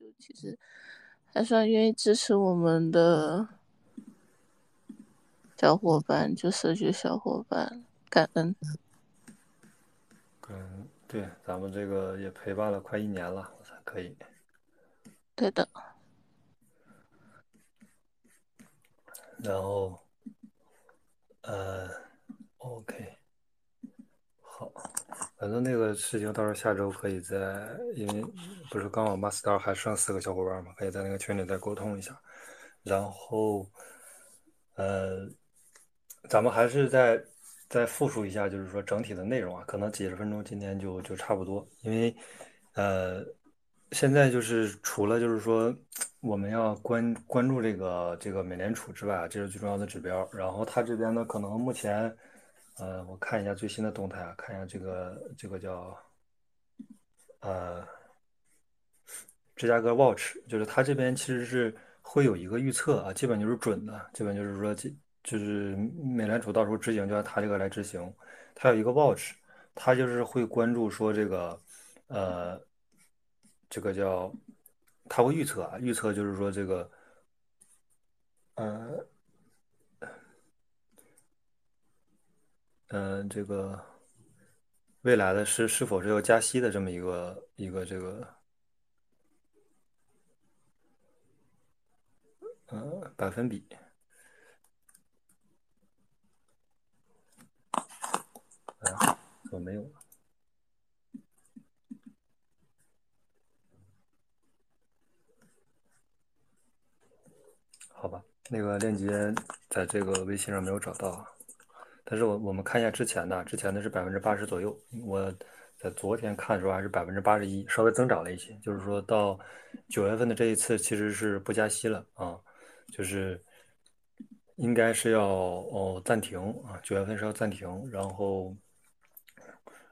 就其实还算愿意支持我们的小伙伴，就社区小伙伴，感恩。嗯，对，咱们这个也陪伴了快一年了，才可以。对的。然后，呃，OK，好，反正那个事情到时候下周可以再，因为不是刚好 master 还剩四个小伙伴嘛，可以在那个群里再沟通一下。然后，呃，咱们还是再再复述一下，就是说整体的内容啊，可能几十分钟今天就就差不多，因为，呃。现在就是除了就是说我们要关关注这个这个美联储之外，这是最重要的指标。然后它这边呢，可能目前，呃，我看一下最新的动态啊，看一下这个这个叫，呃，芝加哥 Watch，就是它这边其实是会有一个预测啊，基本就是准的，基本就是说，就是美联储到时候执行就按它这个来执行。它有一个 Watch，它就是会关注说这个，呃。这个叫，他会预测啊，预测就是说这个，呃，嗯，这个未来的是是否是要加息的这么一个一个这个，呃，百分比，啊，怎么没有？好吧，那个链接在这个微信上没有找到，但是我我们看一下之前的，之前的是百分之八十左右，我在昨天看的时候还是百分之八十一，稍微增长了一些，就是说到九月份的这一次其实是不加息了啊，就是应该是要哦暂停啊，九月份是要暂停，然后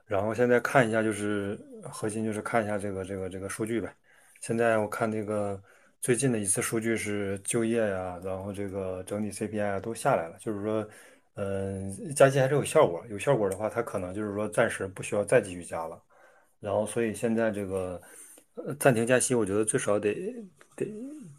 然后现在看一下就是核心就是看一下这个这个这个数据呗，现在我看这个。最近的一次数据是就业呀，然后这个整体 CPI 啊都下来了，就是说，嗯，加息还是有效果，有效果的话，它可能就是说暂时不需要再继续加了，然后所以现在这个暂停加息，我觉得最少得得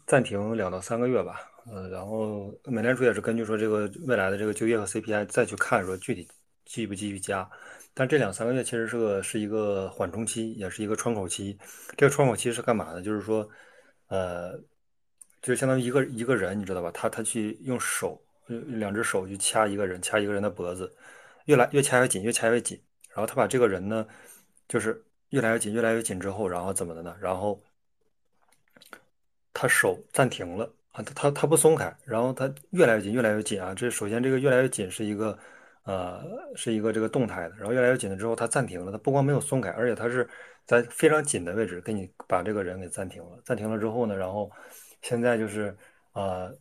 暂停两到三个月吧，呃，然后美联储也是根据说这个未来的这个就业和 CPI 再去看说具体继不继续加，但这两三个月其实是个是一个缓冲期，也是一个窗口期，这个窗口期是干嘛的？就是说。呃，就相当于一个一个人，你知道吧？他他去用手，两只手去掐一个人，掐一个人的脖子，越来越掐越紧，越掐越紧。然后他把这个人呢，就是越来越紧，越来越紧之后，然后怎么的呢？然后他手暂停了啊，他他他不松开，然后他越来越紧，越来越紧啊。这首先这个越来越紧是一个呃是一个这个动态的，然后越来越紧了之后，他暂停了，他不光没有松开，而且他是。在非常紧的位置给你把这个人给暂停了，暂停了之后呢，然后现在就是呃，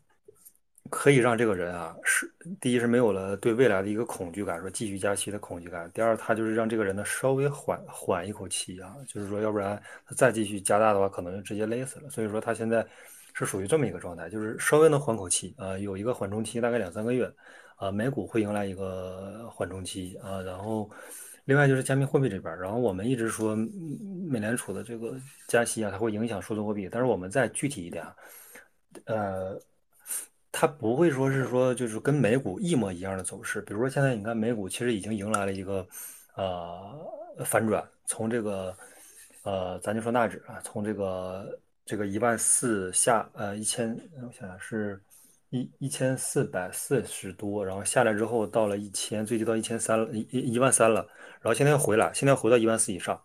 可以让这个人啊是第一是没有了对未来的一个恐惧感，说继续加息的恐惧感；第二，他就是让这个人呢稍微缓缓一口气啊，就是说要不然他再继续加大的话，可能就直接勒死了。所以说他现在是属于这么一个状态，就是稍微能缓口气啊，有一个缓冲期，大概两三个月啊，美股会迎来一个缓冲期啊，然后。另外就是加密货币这边，然后我们一直说美联储的这个加息啊，它会影响数字货币。但是我们再具体一点啊，呃，它不会说是说就是跟美股一模一样的走势。比如说现在你看美股其实已经迎来了一个呃反转，从这个呃咱就说纳指啊，从这个这个一万四下呃一千，我想想是。一一千四百四十多，然后下来之后到了一千，最低到一千三了，一一一万三了，然后现在又回来，现在回到一万四以上，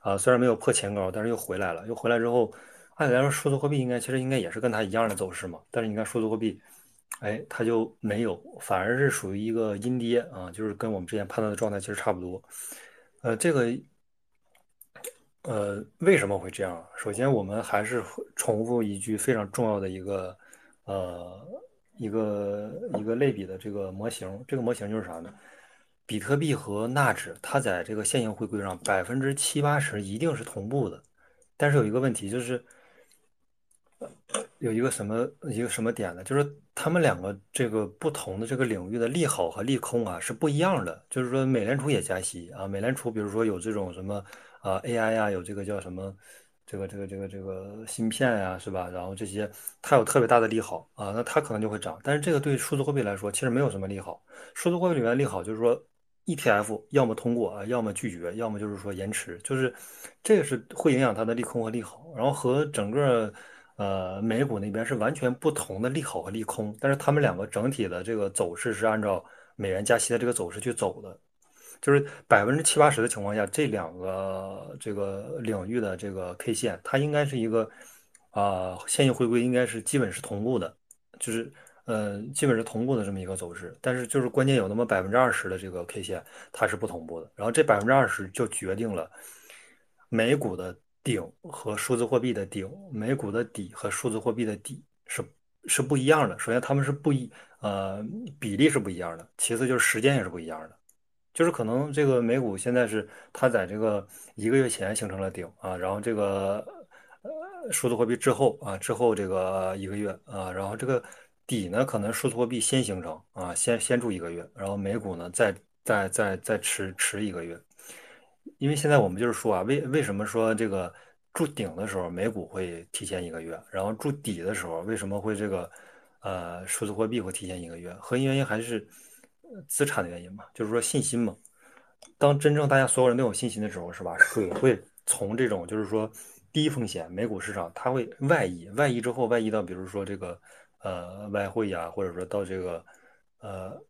啊，虽然没有破前高，但是又回来了，又回来之后，按理来说数字货币应该其实应该也是跟它一样的走势嘛，但是你看数字货币，哎，它就没有，反而是属于一个阴跌啊，就是跟我们之前判断的状态其实差不多，呃，这个，呃，为什么会这样？首先我们还是重复一句非常重要的一个，呃。一个一个类比的这个模型，这个模型就是啥呢？比特币和纳指，它在这个线性回归上百分之七八十一定是同步的，但是有一个问题就是，有一个什么一个什么点呢？就是他们两个这个不同的这个领域的利好和利空啊是不一样的。就是说，美联储也加息啊，美联储比如说有这种什么啊 AI 呀，有这个叫什么这个这个这个这个芯片呀，是吧？然后这些它有特别大的利好啊，那它可能就会涨。但是这个对数字货币来说其实没有什么利好。数字货币里面利好就是说 ETF 要么通过啊，要么拒绝，要么就是说延迟，就是这个是会影响它的利空和利好。然后和整个呃美股那边是完全不同的利好和利空，但是他们两个整体的这个走势是按照美元加息的这个走势去走的。就是百分之七八十的情况下，这两个这个领域的这个 K 线，它应该是一个啊线性回归，应该是基本是同步的，就是呃基本是同步的这么一个走势。但是就是关键有那么百分之二十的这个 K 线，它是不同步的。然后这百分之二十就决定了美股的顶和数字货币的顶，美股的底和数字货币的底是是不一样的。首先他们是不一呃比例是不一样的，其次就是时间也是不一样的。就是可能这个美股现在是它在这个一个月前形成了顶啊，然后这个呃数字货币之后啊之后这个一个月啊，然后这个底呢可能数字货币先形成啊，先先住一个月，然后美股呢再再再再迟迟一个月，因为现在我们就是说啊，为为什么说这个筑顶的时候美股会提前一个月，然后筑底的时候为什么会这个呃数字货币会提前一个月？核心原因还是。资产的原因嘛，就是说信心嘛。当真正大家所有人都有信心的时候，是吧？水会从这种就是说低风险美股市场，它会外溢，外溢之后外溢到比如说这个呃外汇呀，或者说到这个呃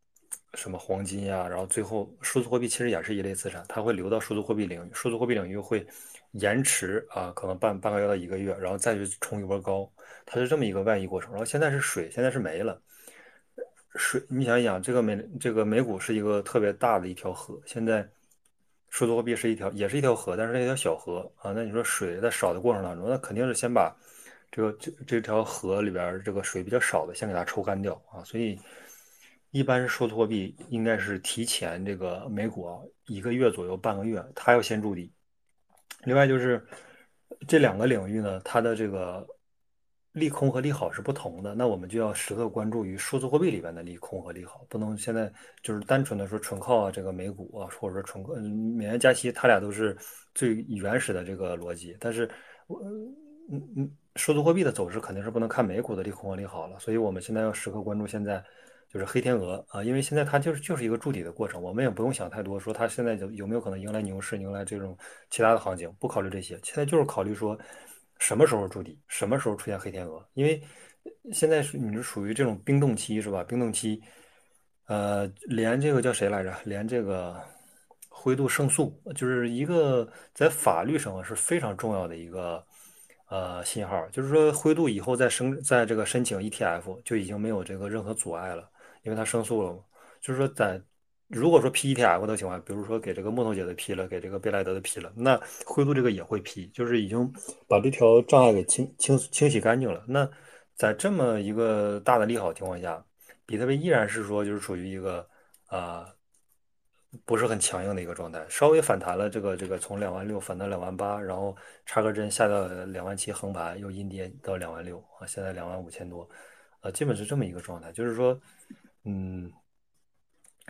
什么黄金呀，然后最后数字货币其实也是一类资产，它会流到数字货币领域，数字货币领域会延迟啊，可能半半个月到一个月，然后再去冲一波高，它是这么一个外溢过程。然后现在是水，现在是没了。水，你想一想，这个美这个美股是一个特别大的一条河，现在数字货币是一条，也是一条河，但是是一条小河啊。那你说水在少的过程当中，那肯定是先把这个这这条河里边这个水比较少的先给它抽干掉啊。所以一般数字货币应该是提前这个美股啊一个月左右半个月，它要先筑底。另外就是这两个领域呢，它的这个。利空和利好是不同的，那我们就要时刻关注于数字货币里边的利空和利好，不能现在就是单纯的说纯靠这个美股啊，或者说纯嗯美元加息，它俩都是最原始的这个逻辑。但是，我嗯嗯，数字货币的走势肯定是不能看美股的利空和利好了，所以我们现在要时刻关注现在就是黑天鹅啊，因为现在它就是就是一个筑底的过程，我们也不用想太多，说它现在就有没有可能迎来牛市，迎来这种其他的行情，不考虑这些，现在就是考虑说。什么时候筑底？什么时候出现黑天鹅？因为现在是你是属于这种冰冻期，是吧？冰冻期，呃，连这个叫谁来着？连这个灰度胜诉，就是一个在法律上是非常重要的一个呃信号，就是说灰度以后再申在这个申请 ETF 就已经没有这个任何阻碍了，因为他胜诉了嘛。就是说在。如果说批 ETF 的情况，比如说给这个木头姐的批了，给这个贝莱德的批了，那灰度这个也会批，就是已经把这条障碍给清清清洗干净了。那在这么一个大的利好情况下，比特币依然是说就是属于一个啊不是很强硬的一个状态，稍微反弹了，这个这个从两万六反到两万八，然后插根针下到两万七横盘，又阴跌到两万六啊，现在两万五千多，啊，基本是这么一个状态，就是说，嗯。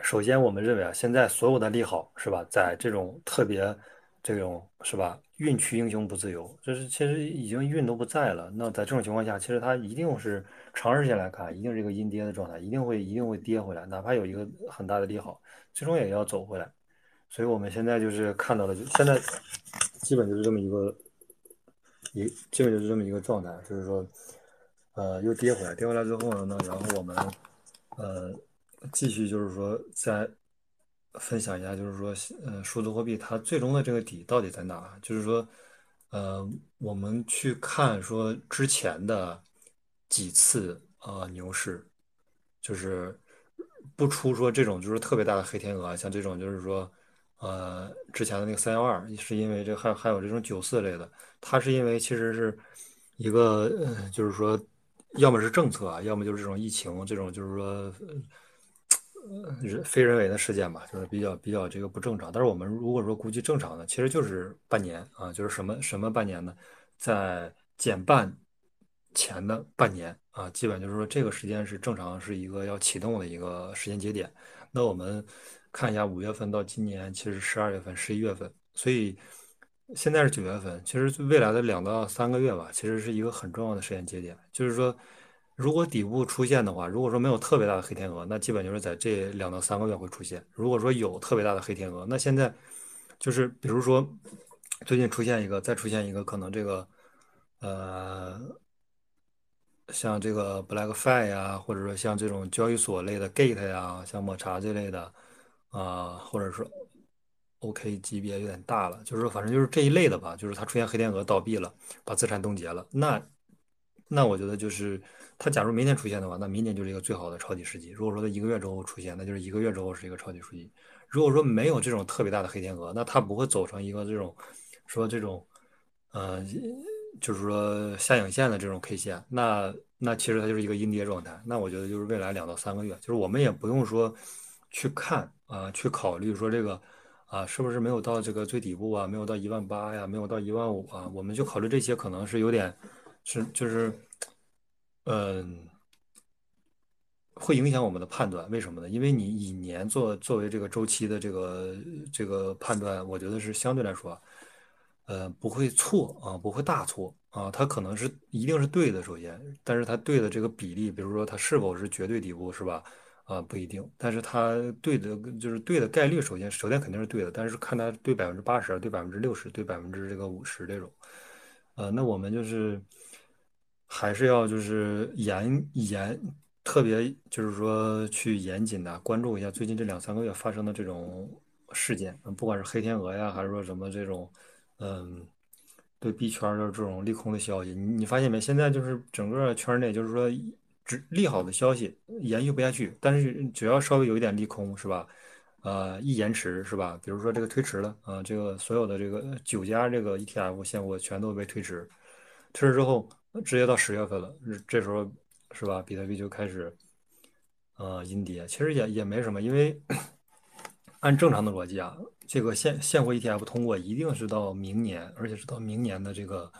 首先，我们认为啊，现在所有的利好是吧，在这种特别这种是吧，运趋英雄不自由，就是其实已经运都不在了。那在这种情况下，其实它一定是长时间来看，一定是一个阴跌的状态，一定会一定会跌回来，哪怕有一个很大的利好，最终也要走回来。所以我们现在就是看到的，就现在基本就是这么一个一，基本就是这么一个状态，就是说，呃，又跌回来，跌回来之后呢，然后我们呃。继续就是说，再分享一下，就是说，呃，数字货币它最终的这个底到底在哪？就是说，呃，我们去看说之前的几次啊牛市，就是不出说这种就是特别大的黑天鹅，像这种就是说，呃，之前的那个三幺二，是因为这还还有这种九四类的，它是因为其实是一个呃，就是说，要么是政策啊，要么就是这种疫情，这种就是说。人非人为的事件吧，就是比较比较这个不正常。但是我们如果说估计正常的，其实就是半年啊，就是什么什么半年呢？在减半前的半年啊，基本就是说这个时间是正常是一个要启动的一个时间节点。那我们看一下五月份到今年，其实十二月份、十一月份，所以现在是九月份，其实未来的两到三个月吧，其实是一个很重要的时间节点。就是说，如果底部出现的话，如果说没有特别大的黑天鹅，那基本就是在这两到三个月会出现。如果说有特别大的黑天鹅，那现在就是比如说最近出现一个，再出现一个，可能这个呃，像这个 BlackFi 呀，或者说像这种交易所类的 Gate 呀，像抹茶这类的啊，或者说。OK 级别有点大了，就是说，反正就是这一类的吧，就是它出现黑天鹅倒闭了，把资产冻结了。那那我觉得就是它假如明天出现的话，那明年就是一个最好的抄底时机。如果说它一个月之后出现，那就是一个月之后是一个抄底时机。如果说没有这种特别大的黑天鹅，那它不会走成一个这种说这种呃，就是说下影线的这种 K 线。那那其实它就是一个阴跌状态。那我觉得就是未来两到三个月，就是我们也不用说去看啊，去考虑说这个。啊，是不是没有到这个最底部啊？没有到一万八呀？没有到一万五啊？我们就考虑这些，可能是有点，是就是，嗯，会影响我们的判断。为什么呢？因为你以年做作为这个周期的这个这个判断，我觉得是相对来说，呃，不会错啊，不会大错啊。它可能是一定是对的，首先，但是它对的这个比例，比如说它是否是绝对底部，是吧？啊，不一定，但是它对的，就是对的概率，首先首先肯定是对的，但是看它对百分之八十，对百分之六十，对百分之这个五十这种，呃，那我们就是还是要就是严严特别就是说去严谨的关注一下最近这两三个月发生的这种事件，不管是黑天鹅呀，还是说什么这种，嗯，对币圈的这种利空的消息，你发现没？现在就是整个圈内就是说。只利好的消息延续不下去，但是只要稍微有一点利空，是吧？呃，一延迟，是吧？比如说这个推迟了，啊，这个所有的这个九家这个 ETF 现货全都被推迟，推迟之后直接到十月份了，这时候是吧？比特币就开始呃阴跌，其实也也没什么，因为按正常的逻辑啊，这个现现货 ETF 通过一定是到明年，而且是到明年的这个。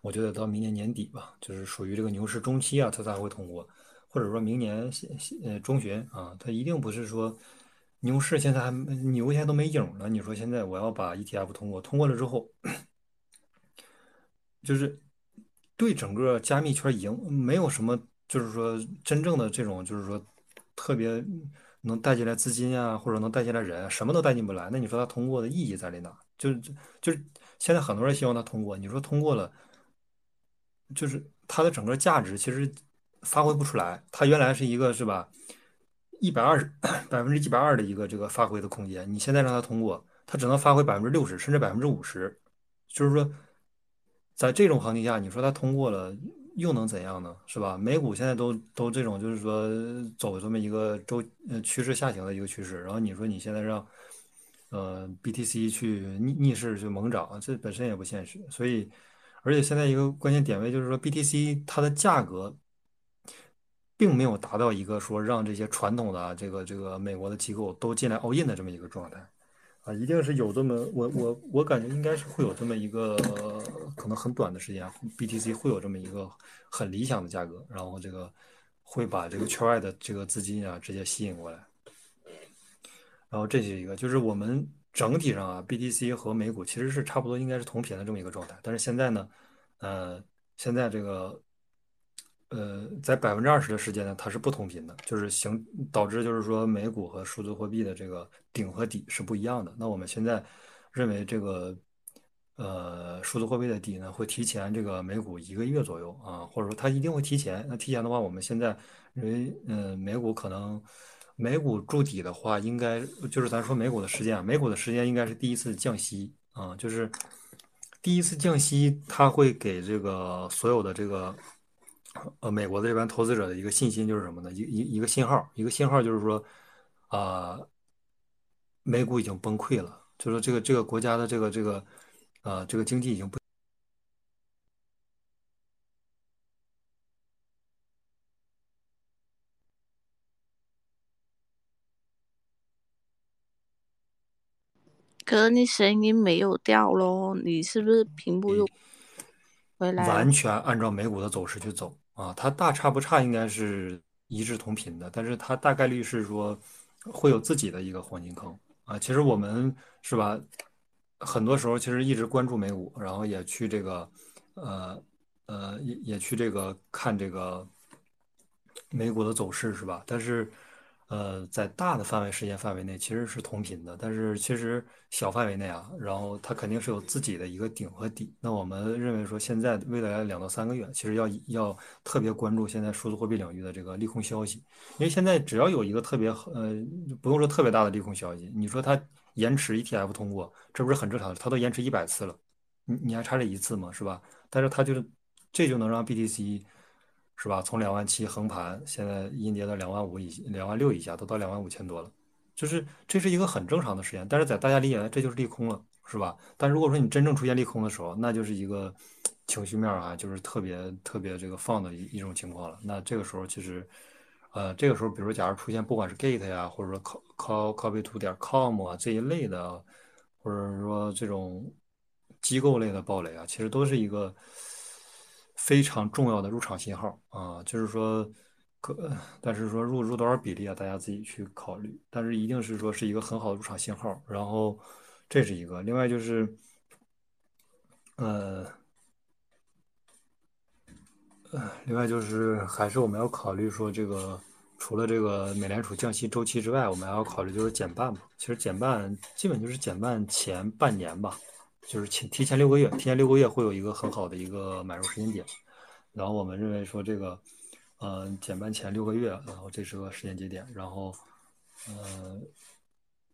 我觉得到明年年底吧，就是属于这个牛市中期啊，它才会通过，或者说明年呃中旬啊，它一定不是说牛市现在还牛现在都没影了。你说现在我要把 ETF 通过，通过了之后，就是对整个加密圈已经没有什么，就是说真正的这种，就是说特别能带进来资金啊，或者能带进来人，什么都带进不来。那你说它通过的意义在哪？就是就是现在很多人希望它通过，你说通过了。就是它的整个价值其实发挥不出来，它原来是一个是吧，一百二十百分之一百二的一个这个发挥的空间，你现在让它通过，它只能发挥百分之六十甚至百分之五十，就是说，在这种行情下，你说它通过了又能怎样呢？是吧？美股现在都都这种就是说走这么一个周呃趋势下行的一个趋势，然后你说你现在让呃 BTC 去逆逆势去猛涨，这本身也不现实，所以。而且现在一个关键点位就是说，BTC 它的价格并没有达到一个说让这些传统的这个这个美国的机构都进来 all in 的这么一个状态啊，一定是有这么我我我感觉应该是会有这么一个可能很短的时间，BTC 会有这么一个很理想的价格，然后这个会把这个圈外的这个资金啊直接吸引过来，然后这是一个就是我们。整体上啊，BTC 和美股其实是差不多，应该是同频的这么一个状态。但是现在呢，呃，现在这个，呃，在百分之二十的时间呢，它是不同频的，就是形导致就是说美股和数字货币的这个顶和底是不一样的。那我们现在认为这个，呃，数字货币的底呢会提前这个美股一个月左右啊，或者说它一定会提前。那提前的话，我们现在认为，嗯，美股可能。美股筑底的话，应该就是咱说美股的时间啊，美股的时间应该是第一次降息啊，就是第一次降息，它会给这个所有的这个呃美国的这边投资者的一个信心就是什么呢？一一一个信号，一个信号就是说啊，美股已经崩溃了，就是说这个这个国家的这个这个啊这个经济已经不。哥，你声音没有掉咯？你是不是屏幕又回来？完全按照美股的走势去走啊，它大差不差，应该是一致同频的。但是它大概率是说会有自己的一个黄金坑啊。其实我们是吧？很多时候其实一直关注美股，然后也去这个，呃呃，也也去这个看这个美股的走势，是吧？但是。呃，在大的范围时间范围内其实是同频的，但是其实小范围内啊，然后它肯定是有自己的一个顶和底。那我们认为说，现在未来两到三个月，其实要要特别关注现在数字货币领域的这个利空消息，因为现在只要有一个特别呃，不用说特别大的利空消息，你说它延迟 ETF 通过，这不是很正常？它都延迟一百次了，你你还差这一次吗？是吧？但是它就是这就能让 BTC。是吧？从两万七横盘，现在阴跌到两万五以两万六以下，都到两万五千多了，就是这是一个很正常的时间。但是在大家理解来，这就是利空了，是吧？但如果说你真正出现利空的时候，那就是一个情绪面啊，就是特别特别这个放的一种情况了。那这个时候其实，呃，这个时候，比如假如出现不管是 Gate 呀，或者说 Call Call Copy To 点 Com 啊这一类的，或者说这种机构类的暴雷啊，其实都是一个。非常重要的入场信号啊，就是说，可但是说入入多少比例啊，大家自己去考虑。但是一定是说是一个很好的入场信号。然后这是一个，另外就是，呃，呃，另外就是还是我们要考虑说这个，除了这个美联储降息周期之外，我们还要考虑就是减半嘛。其实减半基本就是减半前半年吧。就是前提前六个月，提前六个月会有一个很好的一个买入时间点，然后我们认为说这个，呃，减半前六个月，然后这是个时间节点，然后，呃，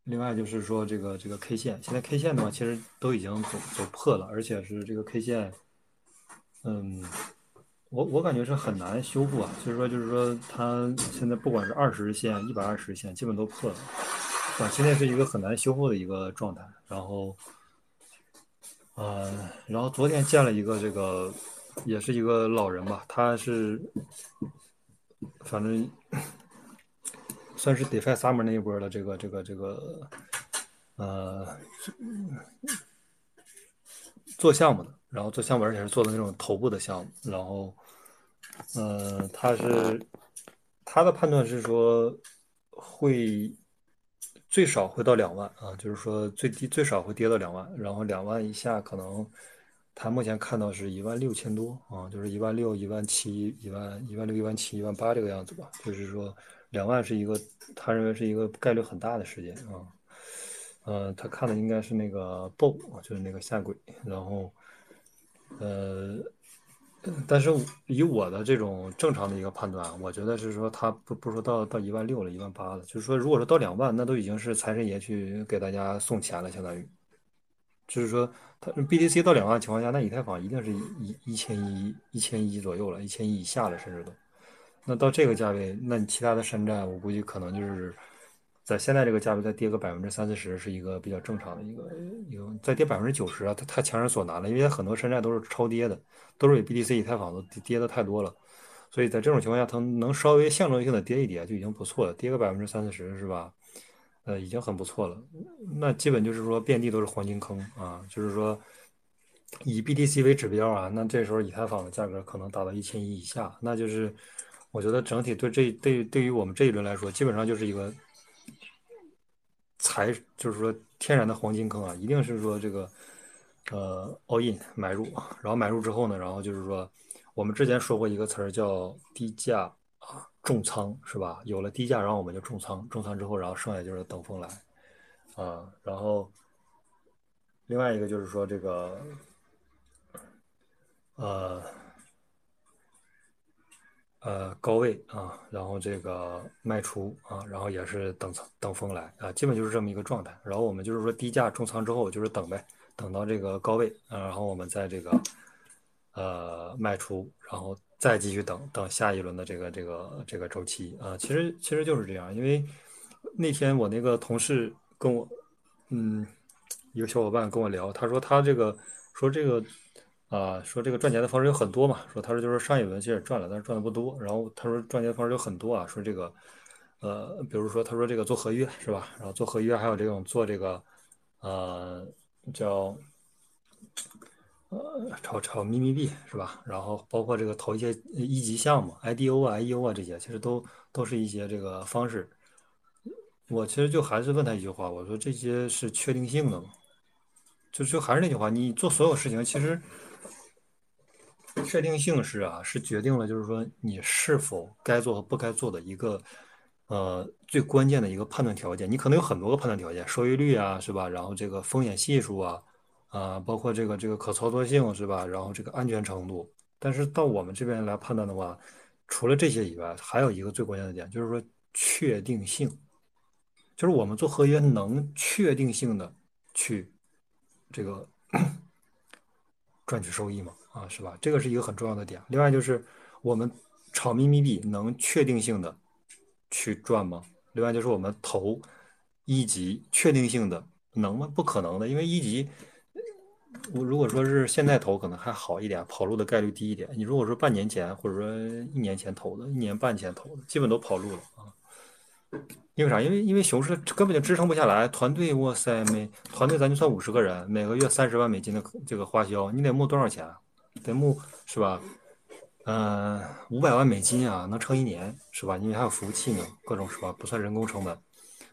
另外就是说这个这个 K 线，现在 K 线的话其实都已经走走破了，而且是这个 K 线，嗯，我我感觉是很难修复啊，就是说就是说它现在不管是二十日线、一百二十日线，基本都破了，啊，现在是一个很难修复的一个状态，然后。呃，然后昨天见了一个这个，也是一个老人吧，他是，反正算是 DeFi Summer 那一波的这个这个这个，呃，做项目的，然后做项目而且是做的那种头部的项目，然后，呃，他是他的判断是说会。最少会到两万啊，就是说最低最少会跌到两万，然后两万以下可能他目前看到是一万六千多啊，就是一万六、一万七、一万一万六、一万七、一万八这个样子吧。就是说两万是一个他认为是一个概率很大的时间啊。呃，他看的应该是那个 BO，就是那个下轨，然后呃。但是以我的这种正常的一个判断，我觉得是说他不不说到到一万六了，一万八了，就是说如果说到两万，那都已经是财神爷去给大家送钱了，相当于，就是说它 BTC 到两万的情况下，那以太坊一定是一一千一一千一左右了，一千一以下了，甚至都，那到这个价位，那你其他的山寨，我估计可能就是。在现在这个价位再跌个百分之三四十是一个比较正常的一个一个，再跌百分之九十啊，它太强人所难了，因为很多山寨都是超跌的，都是比 BTC、以太坊都跌的太多了，所以在这种情况下，它能稍微象征性的跌一跌就已经不错了，跌个百分之三四十是吧？呃，已经很不错了。那基本就是说遍地都是黄金坑啊，就是说以 BTC 为指标啊，那这时候以太坊的价格可能达到一千一以下，那就是我觉得整体对这对对于我们这一轮来说，基本上就是一个。才就是说天然的黄金坑啊，一定是说这个呃 all in 买入，然后买入之后呢，然后就是说我们之前说过一个词儿叫低价啊重仓是吧？有了低价，然后我们就重仓，重仓之后，然后剩下就是等风来啊。然后另外一个就是说这个呃。呃，高位啊，然后这个卖出啊，然后也是等等风来啊，基本就是这么一个状态。然后我们就是说低价重仓之后就是等呗，等到这个高位，然后我们再这个呃卖出，然后再继续等等下一轮的这个这个这个周期啊。其实其实就是这样，因为那天我那个同事跟我，嗯，一个小伙伴跟我聊，他说他这个说这个。啊，说这个赚钱的方式有很多嘛，说他说就是上一轮其实赚了，但是赚的不多。然后他说赚钱的方式有很多啊，说这个，呃，比如说他说这个做合约是吧？然后做合约还有这种做这个，呃，叫，呃，炒炒咪咪币是吧？然后包括这个投一些一级项目，IDO 啊、IEO 啊这些，其实都都是一些这个方式。我其实就还是问他一句话，我说这些是确定性的吗？就就还是那句话，你做所有事情，其实确定性是啊，是决定了就是说你是否该做和不该做的一个呃最关键的一个判断条件。你可能有很多个判断条件，收益率啊，是吧？然后这个风险系数啊，啊，包括这个这个可操作性是吧？然后这个安全程度。但是到我们这边来判断的话，除了这些以外，还有一个最关键的点，就是说确定性，就是我们做合约能确定性的去这个 赚取收益吗？啊，是吧？这个是一个很重要的点。另外就是我们炒咪咪币能确定性的去赚吗？另外就是我们投一级确定性的能吗？不可能的，因为一级。我如果说是现在投可能还好一点，跑路的概率低一点。你如果说半年前或者说一年前投的，一年半前投的，基本都跑路了啊。因为啥？因为因为熊市根本就支撑不下来。团队，哇塞，每团队咱就算五十个人，每个月三十万美金的这个花销，你得募多少钱？得募是吧？嗯，五百万美金啊，能撑一年是吧？因为还有服务器呢，各种是吧？不算人工成本。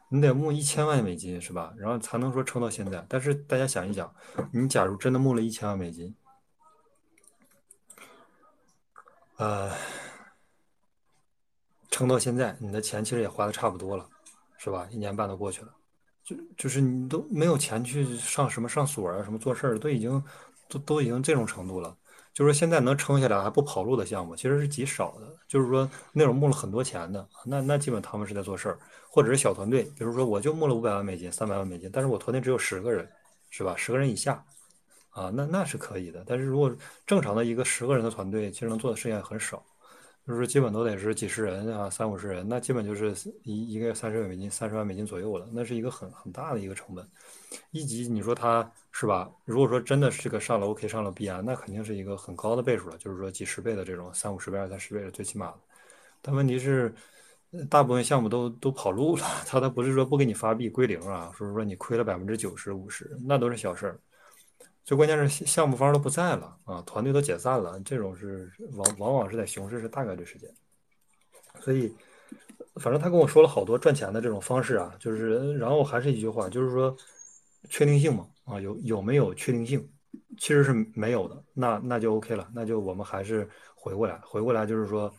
你得募一千万美金是吧？然后才能说撑到现在。但是大家想一想，你假如真的募了一千万美金，呃，撑到现在，你的钱其实也花的差不多了，是吧？一年半都过去了，就就是你都没有钱去上什么上所啊，什么做事儿，都已经都都已经这种程度了。就是说现在能撑下来还不跑路的项目，其实是极少的。就是说那种募了很多钱的，那那基本他们是在做事儿，或者是小团队。比如说我就募了五百万美金、三百万美金，但是我团队只有十个人，是吧？十个人以下，啊，那那是可以的。但是如果正常的一个十个人的团队，其实能做的事情也很少，就是基本都得是几十人啊，三五十人，那基本就是一一个月三十万美金、三十万美金左右了，那是一个很很大的一个成本。一级你说它是吧？如果说真的是个上了 OK 上了币啊，那肯定是一个很高的倍数了，就是说几十倍的这种三五十倍、二三十倍的最起码的。但问题是，大部分项目都都跑路了，他他不是说不给你发币归零啊，说是说你亏了百分之九十五十，那都是小事儿。最关键是项目方都不在了啊，团队都解散了，这种是往往往是在熊市是大概率事件。所以，反正他跟我说了好多赚钱的这种方式啊，就是然后还是一句话，就是说。确定性嘛，啊，有有没有确定性？其实是没有的，那那就 OK 了，那就我们还是回过来，回过来就是说，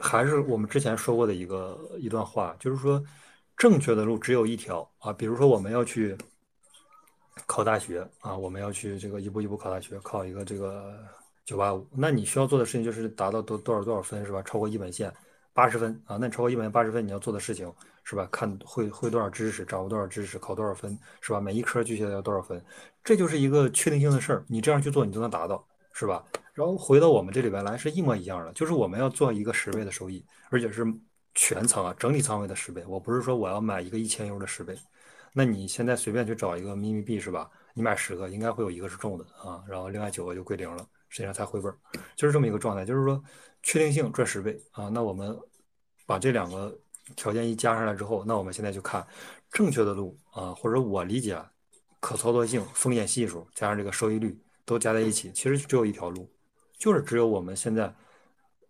还是我们之前说过的一个一段话，就是说，正确的路只有一条啊。比如说我们要去考大学啊，我们要去这个一步一步考大学，考一个这个九八五，那你需要做的事情就是达到多多少多少分是吧？超过一本线八十分啊，那你超过一本线八十分，你要做的事情。是吧？看会会多少知识，掌握多少知识，考多少分，是吧？每一科具体要多少分，这就是一个确定性的事儿。你这样去做，你就能达到，是吧？然后回到我们这里边来，是一模一样的，就是我们要做一个十倍的收益，而且是全仓啊，整体仓位的十倍。我不是说我要买一个一千 U 的十倍，那你现在随便去找一个咪咪币，是吧？你买十个，应该会有一个是中的啊，然后另外九个就归零了，实际上才回本，就是这么一个状态。就是说，确定性赚十倍啊，那我们把这两个。条件一加上来之后，那我们现在就看正确的路啊，或者我理解可操作性、风险系数加上这个收益率都加在一起，其实只有一条路，就是只有我们现在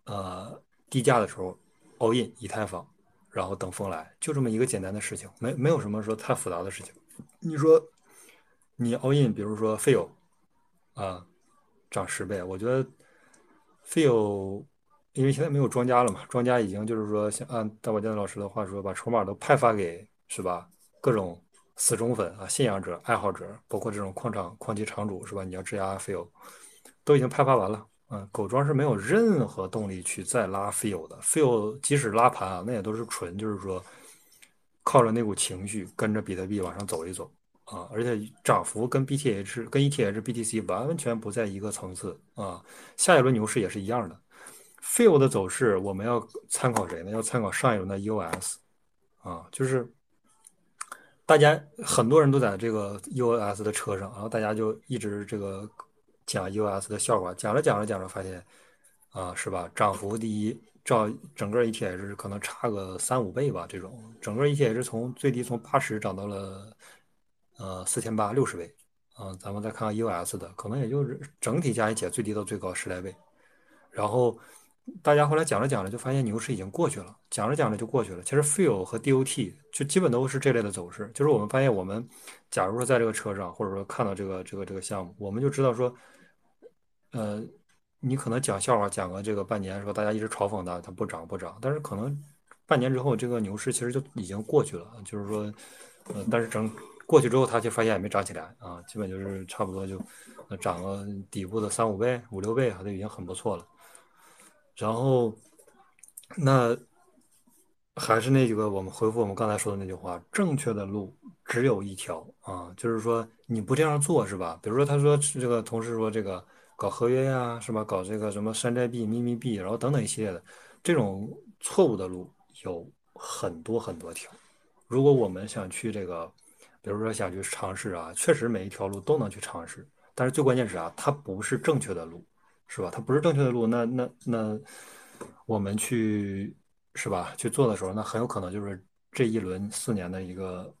呃低价的时候 all in 以太坊，然后等风来，就这么一个简单的事情，没没有什么说太复杂的事情。你说你 all in，比如说 fail 啊涨十倍，我觉得 fail。因为现在没有庄家了嘛，庄家已经就是说，像按大宝剑老师的话说，把筹码都派发给是吧？各种死忠粉啊、信仰者、爱好者，包括这种矿场、矿机场主是吧？你要质押 feel，都已经派发完了。嗯，狗庄是没有任何动力去再拉 feel 的，feel 即使拉盘啊，那也都是纯就是说，靠着那股情绪跟着比特币往上走一走啊，而且涨幅跟 BTH、跟 ETH、BTC 完全不在一个层次啊。下一轮牛市也是一样的。Feel 的走势，我们要参考谁呢？要参考上一轮的 EOS，啊，就是大家很多人都在这个 EOS 的车上，然后大家就一直这个讲 EOS 的笑话，讲着讲着讲着发现，啊，是吧？涨幅第一，照整个 ETH 可能差个三五倍吧，这种整个 ETH 从最低从八十涨到了呃四千八六十倍，啊，咱们再看看 EOS 的，可能也就是整体加一起最低到最高十来倍，然后。大家后来讲着讲着就发现牛市已经过去了，讲着讲着就过去了。其实 feel 和 DOT 就基本都是这类的走势。就是我们发现，我们假如说在这个车上，或者说看到这个这个这个项目，我们就知道说，呃，你可能讲笑话讲个这个半年，说大家一直嘲讽它，它不涨不涨，但是可能半年之后，这个牛市其实就已经过去了。就是说，呃，但是整过去之后，它就发现也没涨起来啊，基本就是差不多就涨了底部的三五倍、五六倍，它就已经很不错了。然后，那还是那几个，我们回复我们刚才说的那句话：正确的路只有一条啊，就是说你不这样做是吧？比如说他说这个同事说这个搞合约呀，是吧？搞这个什么山寨币、秘密币，然后等等一系列的这种错误的路有很多很多条。如果我们想去这个，比如说想去尝试啊，确实每一条路都能去尝试，但是最关键是啊，它不是正确的路。是吧？它不是正确的路，那那那我们去是吧？去做的时候，那很有可能就是这一轮四年的一个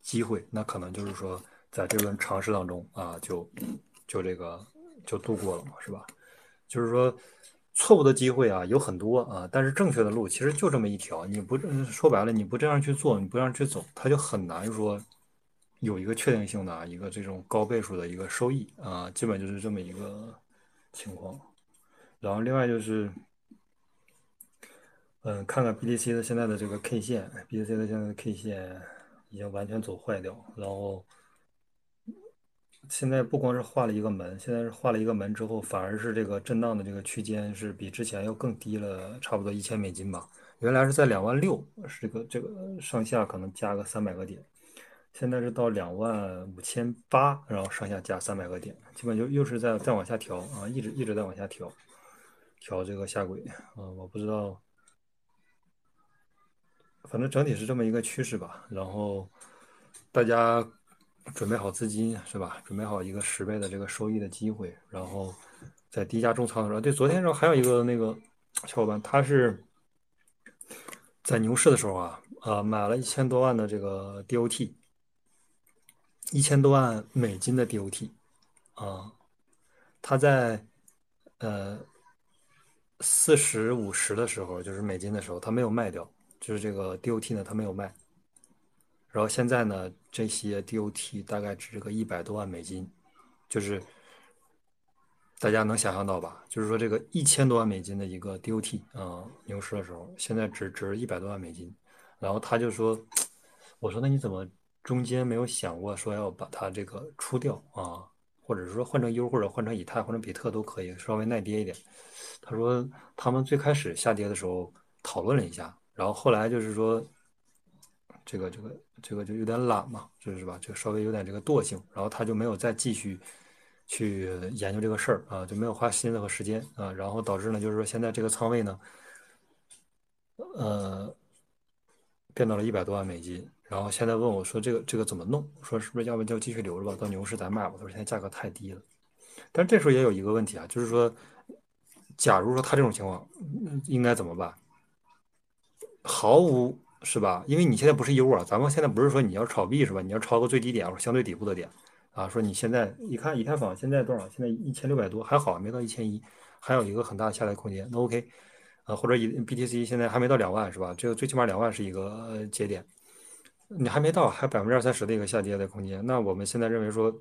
机会，那可能就是说在这轮尝试当中啊，就就这个就度过了嘛，是吧？就是说错误的机会啊有很多啊，但是正确的路其实就这么一条。你不说白了，你不这样去做，你不这样去走，它就很难说有一个确定性的一个这种高倍数的一个收益啊，基本就是这么一个。情况，然后另外就是，嗯，看看 BTC 的现在的这个 K 线，BTC 的现在的 K 线已经完全走坏掉，然后现在不光是画了一个门，现在是画了一个门之后，反而是这个震荡的这个区间是比之前要更低了，差不多一千美金吧，原来是在两万六，是这个这个上下可能加个三百个点。现在是到两万五千八，然后上下加三百个点，基本就又是在再往下调啊，一直一直在往下调，调这个下轨啊，我不知道，反正整体是这么一个趋势吧。然后大家准备好资金是吧？准备好一个十倍的这个收益的机会，然后在低价重仓的时候，对，昨天时候还有一个那个小伙伴，他是在牛市的时候啊，啊买了一千多万的这个 DOT。一千多万美金的 DOT，啊，他在呃四十五十的时候，就是美金的时候，他没有卖掉，就是这个 DOT 呢，他没有卖。然后现在呢，这些 DOT 大概值个一百多万美金，就是大家能想象到吧？就是说这个一千多万美金的一个 DOT 啊，牛市的时候，现在只值一百多万美金。然后他就说：“我说那你怎么？”中间没有想过说要把它这个出掉啊，或者是说换成 U 或者换成以太或者比特都可以，稍微耐跌一点。他说他们最开始下跌的时候讨论了一下，然后后来就是说这个这个这个就有点懒嘛，就是吧，就稍微有点这个惰性，然后他就没有再继续去研究这个事儿啊，就没有花心思和时间啊，然后导致呢就是说现在这个仓位呢，呃，变到了一百多万美金。然后现在问我说：“这个这个怎么弄？说是不是要不就继续留着吧，到牛市再卖吧？”他说：“现在价格太低了。”但这时候也有一个问题啊，就是说，假如说他这种情况，应该怎么办？毫无是吧？因为你现在不是 U 啊，咱们现在不是说你要炒币是吧？你要抄个最低点或者相对底部的点啊。说你现在一看以太坊现在多少？现在一千六百多，还好没到一千一，还有一个很大的下跌空间。那 OK 啊，或者以 BTC 现在还没到两万是吧？这个最起码两万是一个节点。你还没到，还百分之二三十的一个下跌的空间。那我们现在认为说，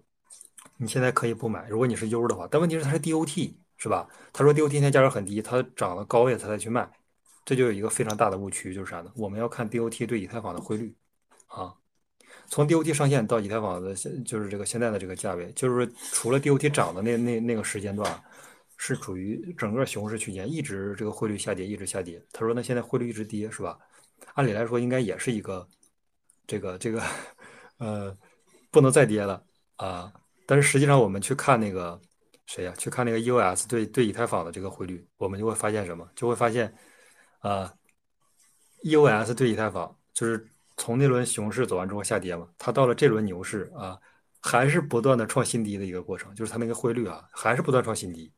你现在可以不买，如果你是 U 的话。但问题是它是 DOT 是吧？他说 DOT 现在价格很低，它涨了高位它再去卖，这就有一个非常大的误区，就是啥呢？我们要看 DOT 对以太坊的汇率啊。从 DOT 上线到以太坊的现就是这个现在的这个价位，就是除了 DOT 涨的那那那个时间段，是处于整个熊市区间，一直这个汇率下跌，一直下跌。他说那现在汇率一直跌是吧？按理来说应该也是一个。这个这个，呃，不能再跌了啊！但是实际上，我们去看那个谁呀？去看那个 EOS 对对以太坊的这个汇率，我们就会发现什么？就会发现啊，EOS 对以太坊就是从那轮熊市走完之后下跌嘛，它到了这轮牛市啊，还是不断的创新低的一个过程，就是它那个汇率啊，还是不断创新低，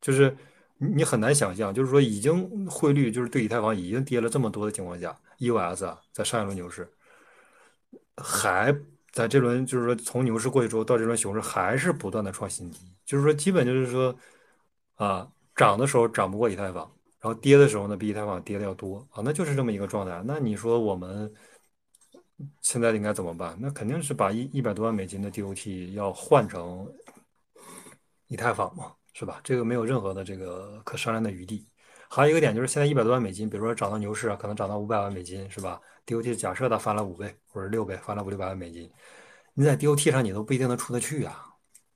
就是你很难想象，就是说已经汇率就是对以太坊已经跌了这么多的情况下，EOS 啊，在上一轮牛市。还在这轮，就是说从牛市过去之后，到这轮熊市还是不断的创新低，就是说基本就是说，啊，涨的时候涨不过以太坊，然后跌的时候呢，比以太坊跌的要多啊，那就是这么一个状态。那你说我们现在应该怎么办？那肯定是把一一百多万美金的 DOT 要换成以太坊嘛，是吧？这个没有任何的这个可商量的余地。还有一个点就是，现在一百多万美金，比如说涨到牛市啊，可能涨到五百万美金，是吧？DOT 假设它翻了五倍或者六倍，翻了五六百万美金，你在 DOT 上你都不一定能出得去啊。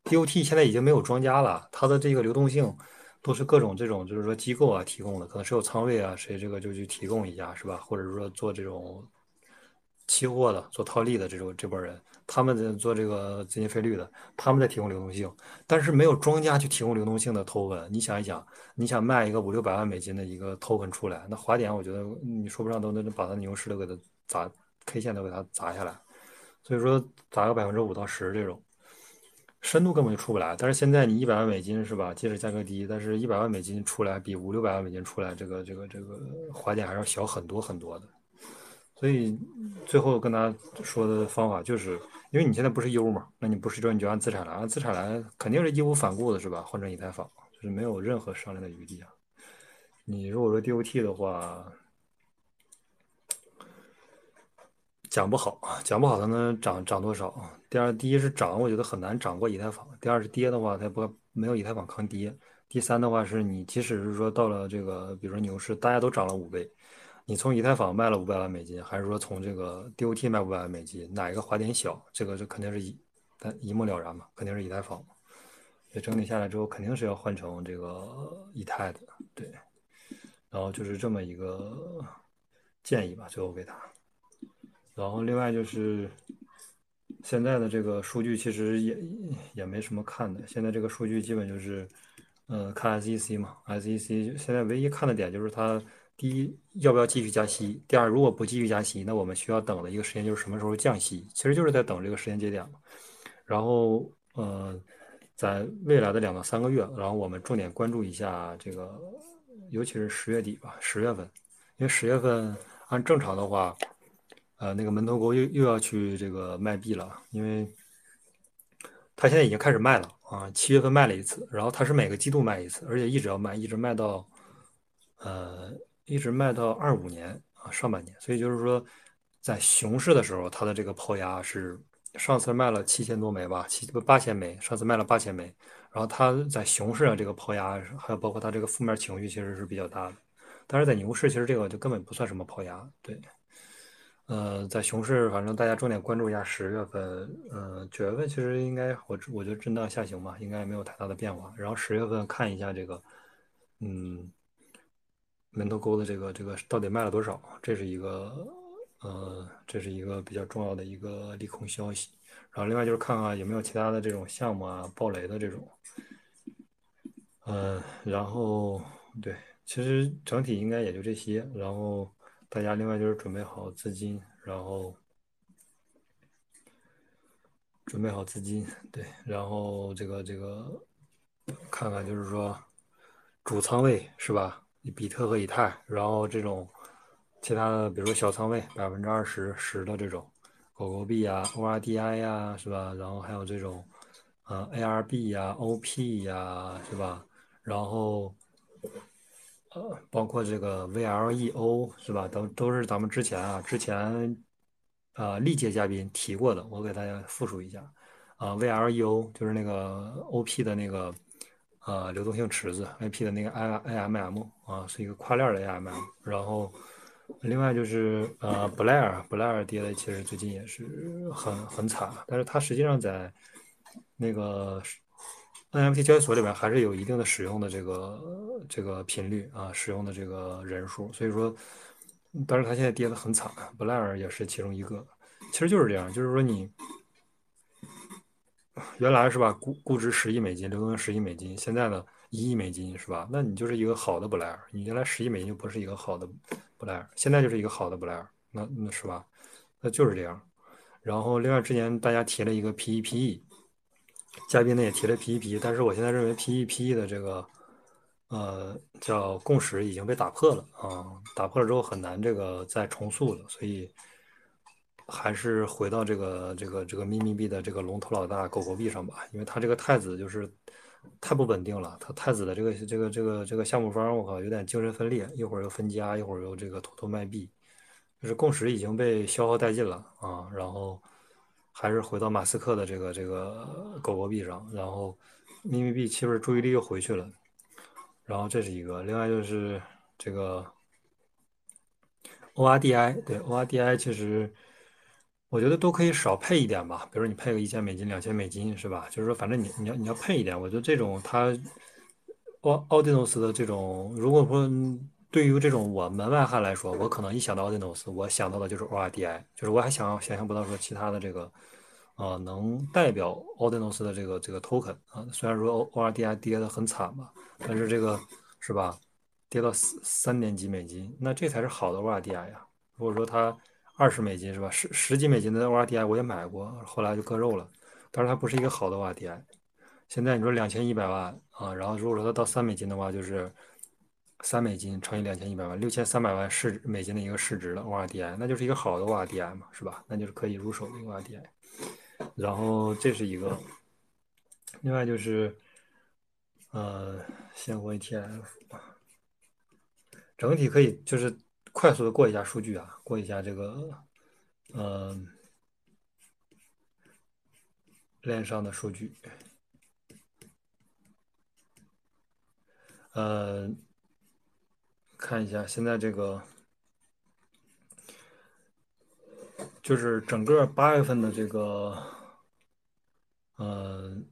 DOT 现在已经没有庄家了，它的这个流动性都是各种这种就是说机构啊提供的，可能是有仓位啊，谁这个就去提供一下，是吧？或者说做这种期货的、做套利的这种这波人。他们在做这个资金费率的，他们在提供流动性，但是没有庄家去提供流动性的头文。你想一想，你想卖一个五六百万美金的一个头文出来，那滑点我觉得你说不上都能把它牛市都给它砸，K 线都给它砸下来。所以说砸个百分之五到十这种深度根本就出不来。但是现在你一百万美金是吧？即使价格低，但是一百万美金出来比五六百万美金出来，这个这个这个滑点还是要小很多很多的。所以最后跟他说的方法就是。因为你现在不是 U 嘛，那你不是说你就按资产来，按资产来肯定是义无反顾的，是吧？换成以太坊就是没有任何商量的余地啊。你如果说 DOT 的话，讲不好啊，讲不好它能涨涨多少。第二，第一是涨，我觉得很难涨过以太坊；第二是跌的话，它不没有以太坊抗跌。第三的话是你即使是说到了这个，比如说牛市，大家都涨了五倍。你从以太坊卖了五百万美金，还是说从这个 DOT 卖五百万美金，哪一个滑点小？这个就肯定是一，但一目了然嘛，肯定是以太坊。整体下来之后，肯定是要换成这个以太的，对。然后就是这么一个建议吧，最后给他。然后另外就是现在的这个数据其实也也没什么看的，现在这个数据基本就是，呃，看 SEC 嘛，SEC 现在唯一看的点就是它。第一，要不要继续加息？第二，如果不继续加息，那我们需要等的一个时间就是什么时候降息？其实就是在等这个时间节点嘛。然后，呃，在未来的两到三个月，然后我们重点关注一下这个，尤其是十月底吧，十月份，因为十月份按正常的话，呃，那个门头沟又又要去这个卖币了，因为他现在已经开始卖了啊，七月份卖了一次，然后他是每个季度卖一次，而且一直要卖，一直卖到，呃。一直卖到二五年啊上半年，所以就是说，在熊市的时候，它的这个抛压是上次卖了七千多枚吧，七八千枚，上次卖了八千枚，然后它在熊市上这个抛压，还有包括它这个负面情绪其实是比较大的，但是在牛市其实这个就根本不算什么抛压，对，呃，在熊市反正大家重点关注一下十月份，呃，九月份其实应该我我觉得震荡下行吧，应该没有太大的变化，然后十月份看一下这个，嗯。门头沟的这个这个到底卖了多少？这是一个呃，这是一个比较重要的一个利空消息。然后另外就是看看有没有其他的这种项目啊，暴雷的这种。嗯，然后对，其实整体应该也就这些。然后大家另外就是准备好资金，然后准备好资金，对，然后这个这个看看就是说主仓位是吧？比特和以太，然后这种其他的，比如说小仓位百分之二十十的这种狗狗币呀、ORDI 呀，是吧？然后还有这种呃 ARB 呀、OP 呀，是吧？然后呃包括这个 VLEO 是吧？都都是咱们之前啊之前啊历届嘉宾提过的，我给大家复述一下啊 VLEO 就是那个 OP 的那个。呃，流动性池子 IP 的那个 I AMM 啊，是一个跨链的 AMM。然后，另外就是呃，Blair，Blair 跌的其实最近也是很很惨，但是它实际上在那个 NFT 交易所里边还是有一定的使用的这个这个频率啊，使用的这个人数。所以说，但是它现在跌的很惨，Blair 也是其中一个。其实就是这样，就是说你。原来是吧，估估值十亿美金，流动性十亿美金，现在呢一亿美金是吧？那你就是一个好的布莱尔，你原来十亿美金就不是一个好的布莱尔，现在就是一个好的布莱尔，那那是吧？那就是这样。然后另外之前大家提了一个 PEPE，嘉宾呢也提了 P E P，但是我现在认为 P E P 的这个呃叫共识已经被打破了啊，打破了之后很难这个再重塑了，所以。还是回到这个这个这个秘密币的这个龙头老大狗狗币上吧，因为它这个太子就是太不稳定了。它太子的这个这个这个这个项目方，我靠，有点精神分裂，一会儿又分家，一会儿又这个偷偷卖币，就是共识已经被消耗殆尽了啊。然后还是回到马斯克的这个这个狗狗币上，然后秘密币其实注意力又回去了。然后这是一个，另外就是这个 ORDI，对 ORDI 其实。我觉得都可以少配一点吧，比如说你配个一千美金、两千美金，是吧？就是说，反正你你要你要配一点。我觉得这种它奥奥迪诺斯的这种，如果说对于这种我门外汉来说，我可能一想到奥迪诺斯，我想到的就是 ORDI，就是我还想想象不到说其他的这个呃能代表奥迪诺斯的这个这个 token 啊。虽然说 ORDI 跌的很惨吧，但是这个是吧？跌到三三点几美金，那这才是好的 ORDI 呀。如果说它二十美金是吧？十十几美金的 ORDI 我也买过，后来就割肉了。但是它不是一个好的 ORDI。现在你说两千一百万啊，然后如果说它到三美金的话，就是三美金乘以两千一百万，六千三百万市美金的一个市值的 ORDI，那就是一个好的 ORDI 嘛，是吧？那就是可以入手的一个 ORDI。然后这是一个，另外就是呃现货 ETF，整体可以就是。快速的过一下数据啊，过一下这个，嗯，链上的数据，呃，看一下现在这个，就是整个八月份的这个，嗯，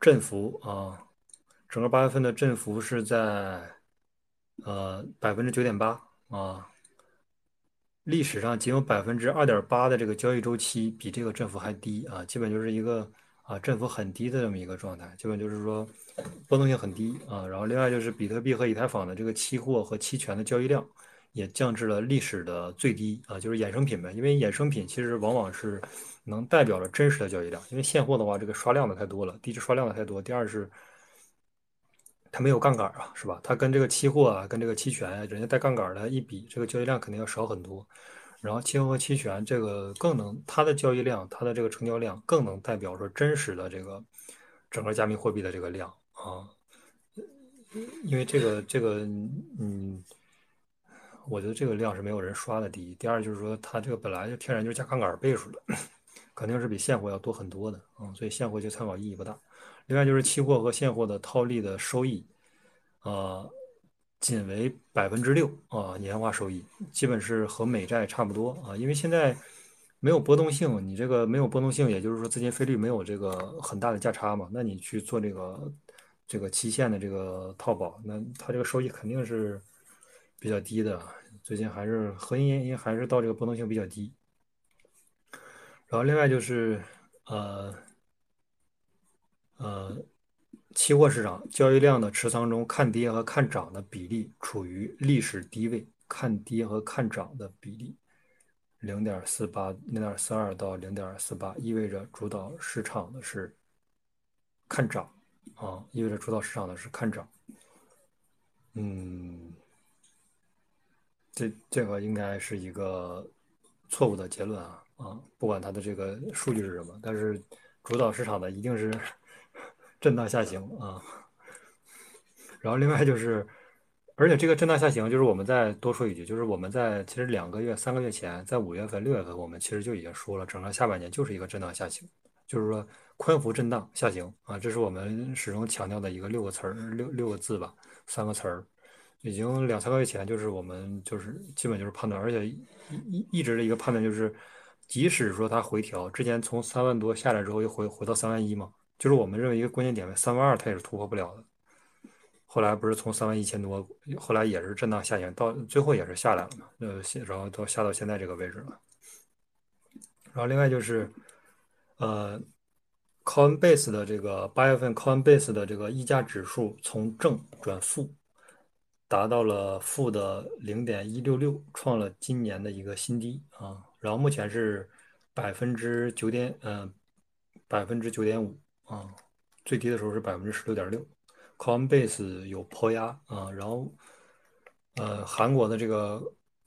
振幅啊，整个八月份的振幅是在，呃，百分之九点八。啊，历史上仅有百分之二点八的这个交易周期比这个振幅还低啊，基本就是一个啊振幅很低的这么一个状态，基本就是说波动性很低啊。然后另外就是比特币和以太坊的这个期货和期权的交易量也降至了历史的最低啊，就是衍生品呗，因为衍生品其实往往是能代表着真实的交易量，因为现货的话这个刷量的太多了，第一是刷量的太多，第二是。它没有杠杆啊，是吧？它跟这个期货啊，跟这个期权，人家带杠杆的一比，这个交易量肯定要少很多。然后期货和期权这个更能，它的交易量，它的这个成交量更能代表说真实的这个整个加密货币的这个量啊。因为这个这个，嗯，我觉得这个量是没有人刷的。第一，第二就是说它这个本来就天然就是加杠杆倍数的，肯定是比现货要多很多的啊，所以现货就参考意义不大。另外就是期货和现货的套利的收益，呃，仅为百分之六啊，年化收益基本是和美债差不多啊。因为现在没有波动性，你这个没有波动性，也就是说资金费率没有这个很大的价差嘛。那你去做这个这个期限的这个套保，那它这个收益肯定是比较低的。最近还是核心原因还是到这个波动性比较低。然后另外就是呃。呃，期货市场交易量的持仓中，看跌和看涨的比例处于历史低位。看跌和看涨的比例零点四八、零点四二到零点四八，意味着主导市场的是看涨啊，意味着主导市场的是看涨。嗯，这这个应该是一个错误的结论啊啊，不管它的这个数据是什么，但是主导市场的一定是。震荡下行啊，然后另外就是，而且这个震荡下行，就是我们再多说一句，就是我们在其实两个月、三个月前，在五月份、六月份，我们其实就已经说了，整个下半年就是一个震荡下行，就是说宽幅震荡下行啊，这是我们始终强调的一个六个词儿、六六个字吧，三个词儿，已经两三个月前就是我们就是基本就是判断，而且一一直的一个判断就是，即使说它回调，之前从三万多下来之后又回回到三万一嘛。就是我们认为一个关键点位三万二，它也是突破不了的。后来不是从三万一千多，后来也是震荡下行，到最后也是下来了嘛。呃，然后到下到现在这个位置了。然后另外就是，呃，Coinbase 的这个八月份 Coinbase 的这个溢价指数从正转负，达到了负的零点一六六，创了今年的一个新低啊。然后目前是百分之九点，嗯，百分之九点五。啊，最低的时候是百分之十六点六，Coinbase 有抛压啊，然后呃，韩国的这个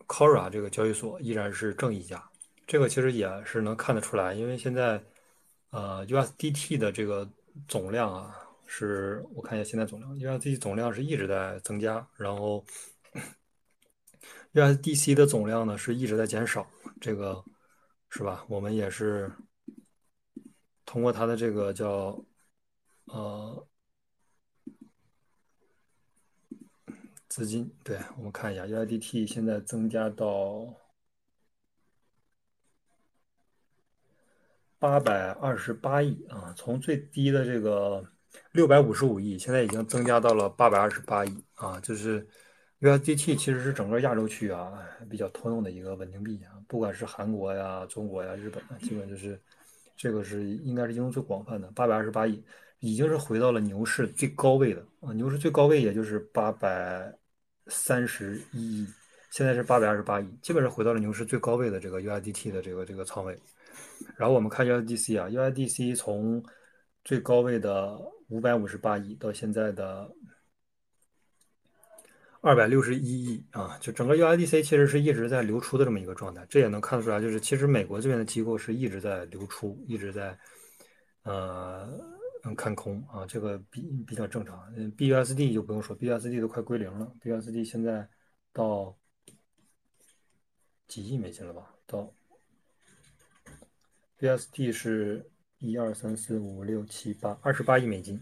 c o r a 这个交易所依然是正溢价，这个其实也是能看得出来，因为现在呃 USDT 的这个总量啊，是我看一下现在总量，USDT 总量是一直在增加，然后 USDC 的总量呢是一直在减少，这个是吧？我们也是通过它的这个叫呃资金，对我们看一下 UIDT 现在增加到。八百二十八亿啊，从最低的这个六百五十五亿，现在已经增加到了八百二十八亿啊。就是 USDT 其实是整个亚洲区啊比较通用的一个稳定币啊，不管是韩国呀、中国呀、日本，基本就是这个是应该是应用最广泛的。八百二十八亿已经是回到了牛市最高位的啊，牛市最高位也就是八百三十一亿，现在是八百二十八亿，基本上回到了牛市最高位的这个 U I D T 的这个这个仓位。然后我们看 U I D C 啊 U I D C 从最高位的五百五十八亿到现在的二百六十一亿啊，就整个 USDC 其实是一直在流出的这么一个状态。这也能看得出来，就是其实美国这边的机构是一直在流出，一直在呃看空啊，这个比比较正常。嗯，BUSD 就不用说，BUSD 都快归零了，BUSD 现在到几亿美金了吧？到 BSD 是一二三四五六七八二十八亿美金，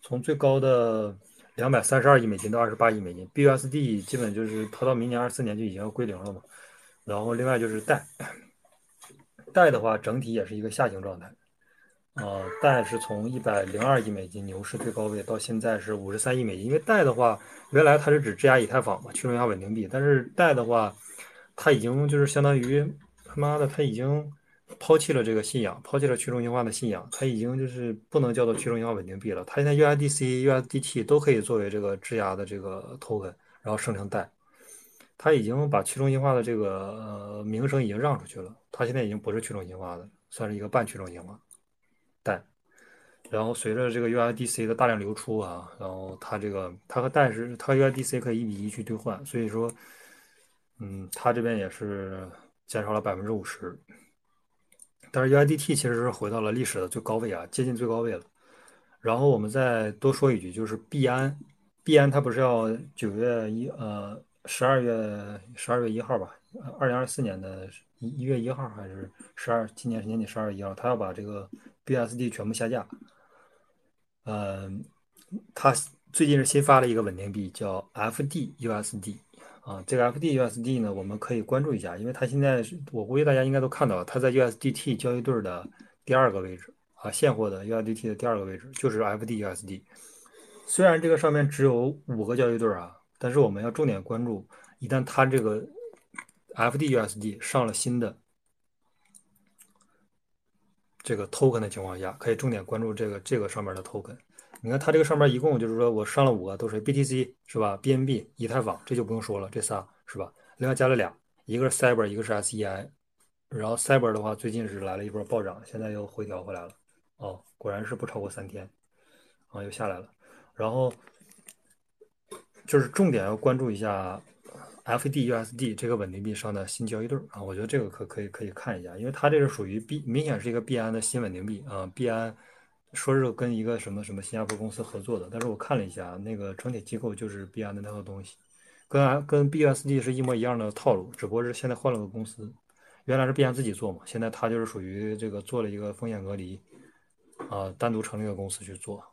从最高的两百三十二亿美金到二十八亿美金。BUSD 基本就是它到明年二四年就已经要归零了嘛。然后另外就是贷，贷的话整体也是一个下行状态，啊，贷是从一百零二亿美金牛市最高位到现在是五十三亿美金。因为贷的话，原来它是指质押以太坊嘛，去中心化稳定币，但是贷的话，它已经就是相当于他妈的它已经。抛弃了这个信仰，抛弃了去中心化的信仰，它已经就是不能叫做去中心化稳定币了。它现在 USDC、USDT 都可以作为这个质押的这个 token，然后生成贷。它已经把去中心化的这个呃名声已经让出去了。它现在已经不是去中心化的，算是一个半去中心化贷。然后随着这个 USDC 的大量流出啊，然后它这个它和贷是它 USDC 可以一比一去兑换，所以说，嗯，它这边也是减少了百分之五十。但是 U I D T 其实是回到了历史的最高位啊，接近最高位了。然后我们再多说一句，就是币安，币安它不是要九月一呃十二月十二月一号吧？二零二四年的一月一号还是十二？今年是年底十二月一号，它要把这个 BSD 全部下架。嗯，它最近是新发了一个稳定币，叫 FDUSD。啊，这个 FDUSD 呢，我们可以关注一下，因为它现在是我估计大家应该都看到，它在 USDT 交易对的第二个位置啊，现货的 USDT 的第二个位置就是 FDUSD。虽然这个上面只有五个交易对啊，但是我们要重点关注，一旦它这个 FDUSD 上了新的这个 token 的情况下，可以重点关注这个这个上面的 token。你看它这个上面一共就是说我上了五个，都是 BTC 是吧？BNB 以太坊这就不用说了，这仨是吧？另外加了俩，一个是 Cyber，一个是 SEI。然后 Cyber 的话最近是来了一波暴涨，现在又回调回来了。哦，果然是不超过三天，啊，又下来了。然后就是重点要关注一下 FDUSD 这个稳定币上的新交易对啊，我觉得这个可可以可以看一下，因为它这个属于币，明显是一个币安的新稳定币啊，币安。说是跟一个什么什么新加坡公司合作的，但是我看了一下，那个整体机构就是币安的那套东西，跟跟 B S D 是一模一样的套路，只不过是现在换了个公司，原来是币安自己做嘛，现在他就是属于这个做了一个风险隔离，啊，单独成立个公司去做，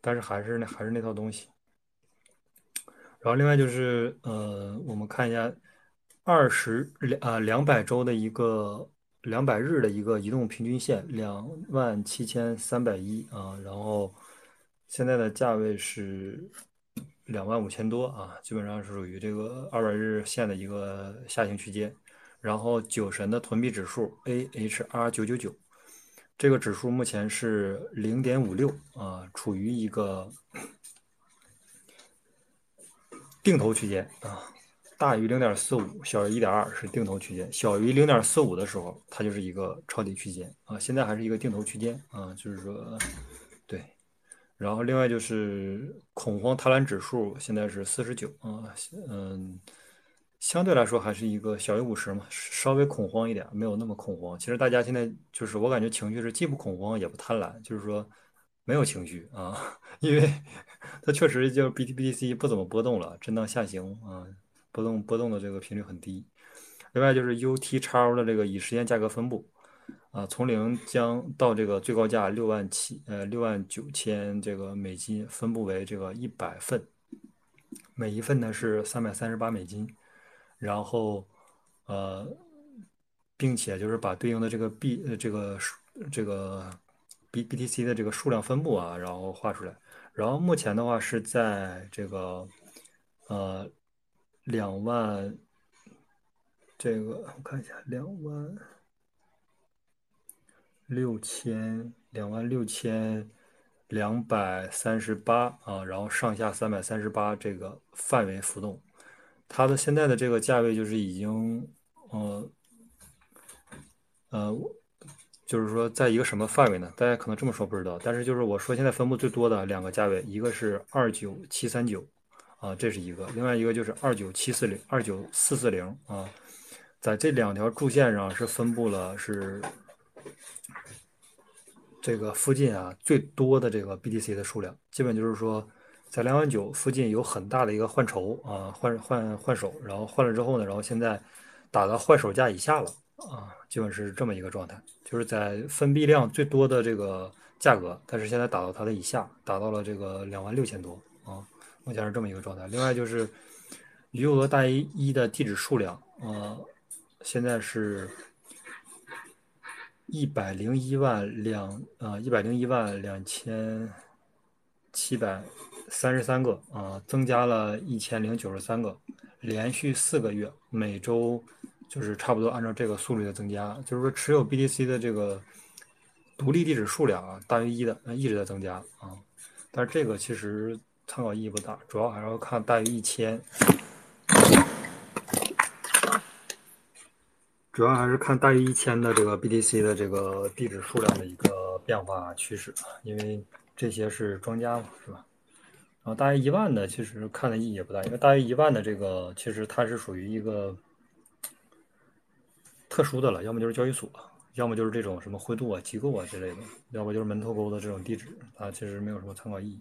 但是还是那还是那套东西。然后另外就是，呃，我们看一下二十两啊两百周的一个。两百日的一个移动平均线两万七千三百一啊，然后现在的价位是两万五千多啊，基本上是属于这个二百日线的一个下行区间。然后酒神的囤币指数 AHR 九九九，这个指数目前是零点五六啊，处于一个定投区间啊。大于零点四五，小于一点二是定投区间。小于零点四五的时候，它就是一个抄底区间啊。现在还是一个定投区间啊，就是说，对。然后另外就是恐慌贪婪指数现在是四十九啊，嗯，相对来说还是一个小于五十嘛，稍微恐慌一点，没有那么恐慌。其实大家现在就是我感觉情绪是既不恐慌也不贪婪，就是说。没有情绪啊，因为它确实就是 B T B T C 不怎么波动了，震荡下行啊，波动波动的这个频率很低。另外就是 U T X O 的这个以时间价格分布啊，从零将到这个最高价六万七呃六万九千这个美金，分布为这个一百份，每一份呢是三百三十八美金，然后呃，并且就是把对应的这个 B 呃这个数这个 B B T C 的这个数量分布啊，然后画出来，然后目前的话是在这个呃两万。这个我看一下，两万六千两万六千两百三十八啊，然后上下三百三十八这个范围浮动，它的现在的这个价位就是已经呃呃，就是说在一个什么范围呢？大家可能这么说不知道，但是就是我说现在分布最多的两个价位，一个是二九七三九啊，这是一个，另外一个就是二九七四零二九四四零啊。在这两条柱线上是分布了是这个附近啊最多的这个 BTC 的数量，基本就是说在两万九附近有很大的一个换筹啊换换换手，然后换了之后呢，然后现在打到换手价以下了啊，基本是这么一个状态，就是在分币量最多的这个价格，但是现在打到它的以下，达到了这个两万六千多，目前是这么一个状态。另外就是余额大于一的地址数量啊。现在是一百零一万两啊，一百零一万两千七百三十三个啊，增加了一千零九十三个，连续四个月，每周就是差不多按照这个速率的增加，就是说持有 BTC 的这个独立地址数量啊，大于一的一直在增加啊，但是这个其实参考意义不大，主要还是要看大于一千。主要还是看大于一千的这个 BTC 的这个地址数量的一个变化趋势，因为这些是庄家嘛，是吧？然后大于一万的其实看的意义也不大，因为大于一万的这个其实它是属于一个特殊的了，要么就是交易所，要么就是这种什么灰度啊、机构啊之类的，要不就是门头沟的这种地址，它其实没有什么参考意义。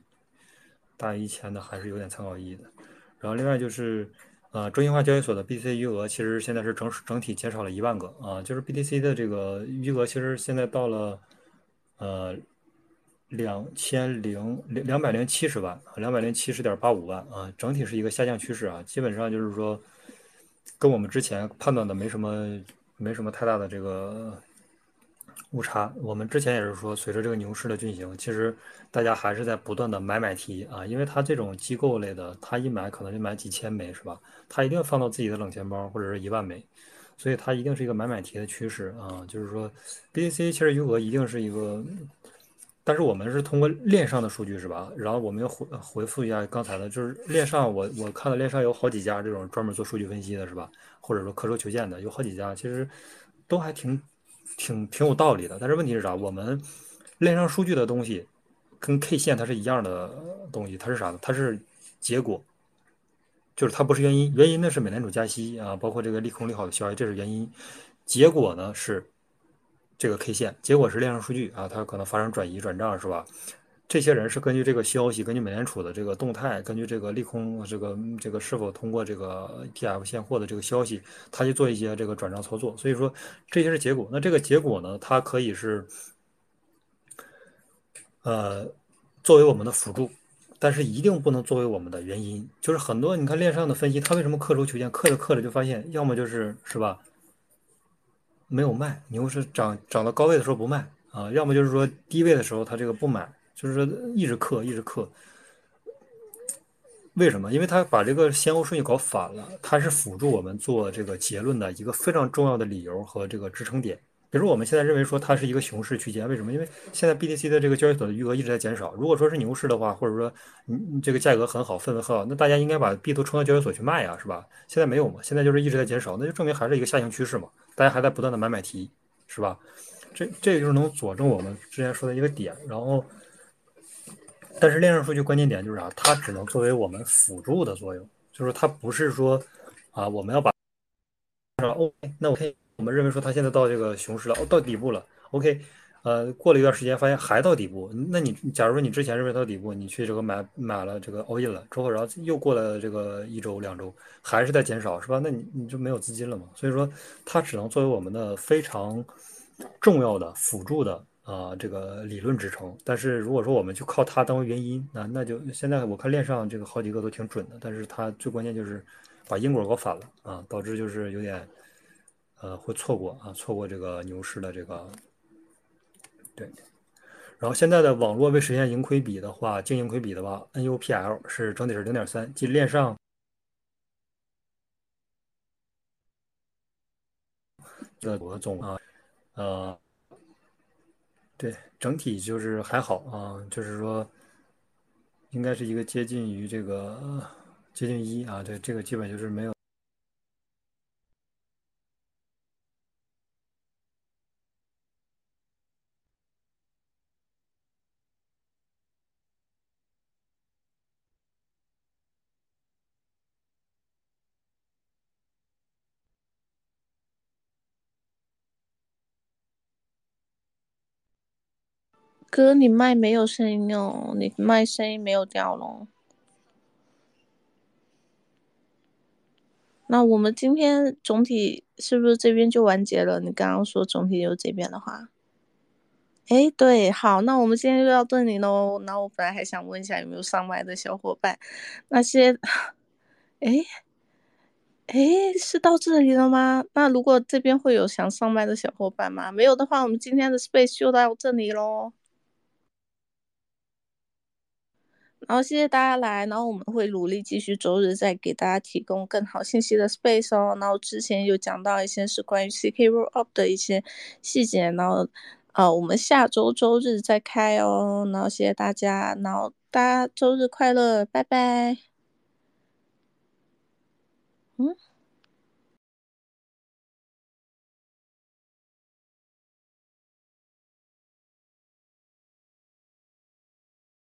大于一千的还是有点参考意义的。然后另外就是。呃，中心化交易所的 BTC 余额其实现在是整整体减少了一万个啊，就是 BTC 的这个余额其实现在到了呃两千零两两百零七十万，两百零七十点八五万啊，整体是一个下降趋势啊，基本上就是说跟我们之前判断的没什么没什么太大的这个。误差，我们之前也是说，随着这个牛市的进行，其实大家还是在不断的买买提啊，因为它这种机构类的，它一买可能就买几千枚，是吧？它一定放到自己的冷钱包或者是一万枚，所以它一定是一个买买提的趋势啊。就是说，BTC 其实余额一定是一个，但是我们是通过链上的数据是吧？然后我们要回回复一下刚才的，就是链上我我看到链上有好几家这种专门做数据分析的是吧？或者说刻舟求剑的有好几家，其实都还挺。挺挺有道理的，但是问题是啥？我们链上数据的东西跟 K 线它是一样的东西，它是啥呢？它是结果，就是它不是原因。原因呢是美联储加息啊，包括这个利空利好的消息，这是原因。结果呢是这个 K 线，结果是链上数据啊，它可能发生转移转账是吧？这些人是根据这个消息，根据美联储的这个动态，根据这个利空，这个这个是否通过这个 ETF 现货的这个消息，他去做一些这个转账操作。所以说这些是结果。那这个结果呢，它可以是呃作为我们的辅助，但是一定不能作为我们的原因。就是很多你看链上的分析，他为什么刻舟求剑？刻着刻着就发现，要么就是是吧，没有卖，牛市涨涨到高位的时候不卖啊，要么就是说低位的时候他这个不买。就是说一直克，一直克，为什么？因为他把这个先后顺序搞反了，它是辅助我们做这个结论的一个非常重要的理由和这个支撑点。比如我们现在认为说它是一个熊市区间，为什么？因为现在 BTC 的这个交易所的余额一直在减少。如果说是牛市的话，或者说你这个价格很好，氛围很好，那大家应该把币都冲到交易所去卖呀，是吧？现在没有嘛？现在就是一直在减少，那就证明还是一个下行趋势嘛？大家还在不断的买买提，是吧？这这个就是能佐证我们之前说的一个点，然后。但是链上数据关键点就是啥？它只能作为我们辅助的作用，就是它不是说啊，我们要把，那 OK，我们认为说它现在到这个熊市了，哦，到底部了，OK，呃，过了一段时间发现还到底部，那你假如说你之前认为到底部，你去这个买买了这个 all in 了之后，然后又过了这个一周两周，还是在减少，是吧？那你你就没有资金了嘛？所以说它只能作为我们的非常重要的辅助的啊这个理论支撑。但是如果说我们就靠它当为原因，那那就现在我看链上这个好几个都挺准的，但是它最关键就是把因果搞反了啊，导致就是有点呃会错过啊错过这个牛市的这个。对，然后现在的网络为实现盈亏比的话，净盈亏比的话，NUPL 是整体是零点三，即链上的总啊，呃，对，整体就是还好啊，就是说应该是一个接近于这个接近一啊，对，这个基本就是没有。哥，你麦没有声音哦，你麦声音没有掉咯。那我们今天总体是不是这边就完结了？你刚刚说总体有这边的话，哎，对，好，那我们今天就到这里喽。那我本来还想问一下有没有上麦的小伙伴，那些，哎，哎，是到这里了吗？那如果这边会有想上麦的小伙伴吗？没有的话，我们今天的 space 就到这里喽。然后谢谢大家来，然后我们会努力继续周日再给大家提供更好信息的 space 哦。然后之前有讲到一些是关于 CK roll up 的一些细节，然后啊，我们下周周日再开哦。然后谢谢大家，然后大家周日快乐，拜拜。嗯。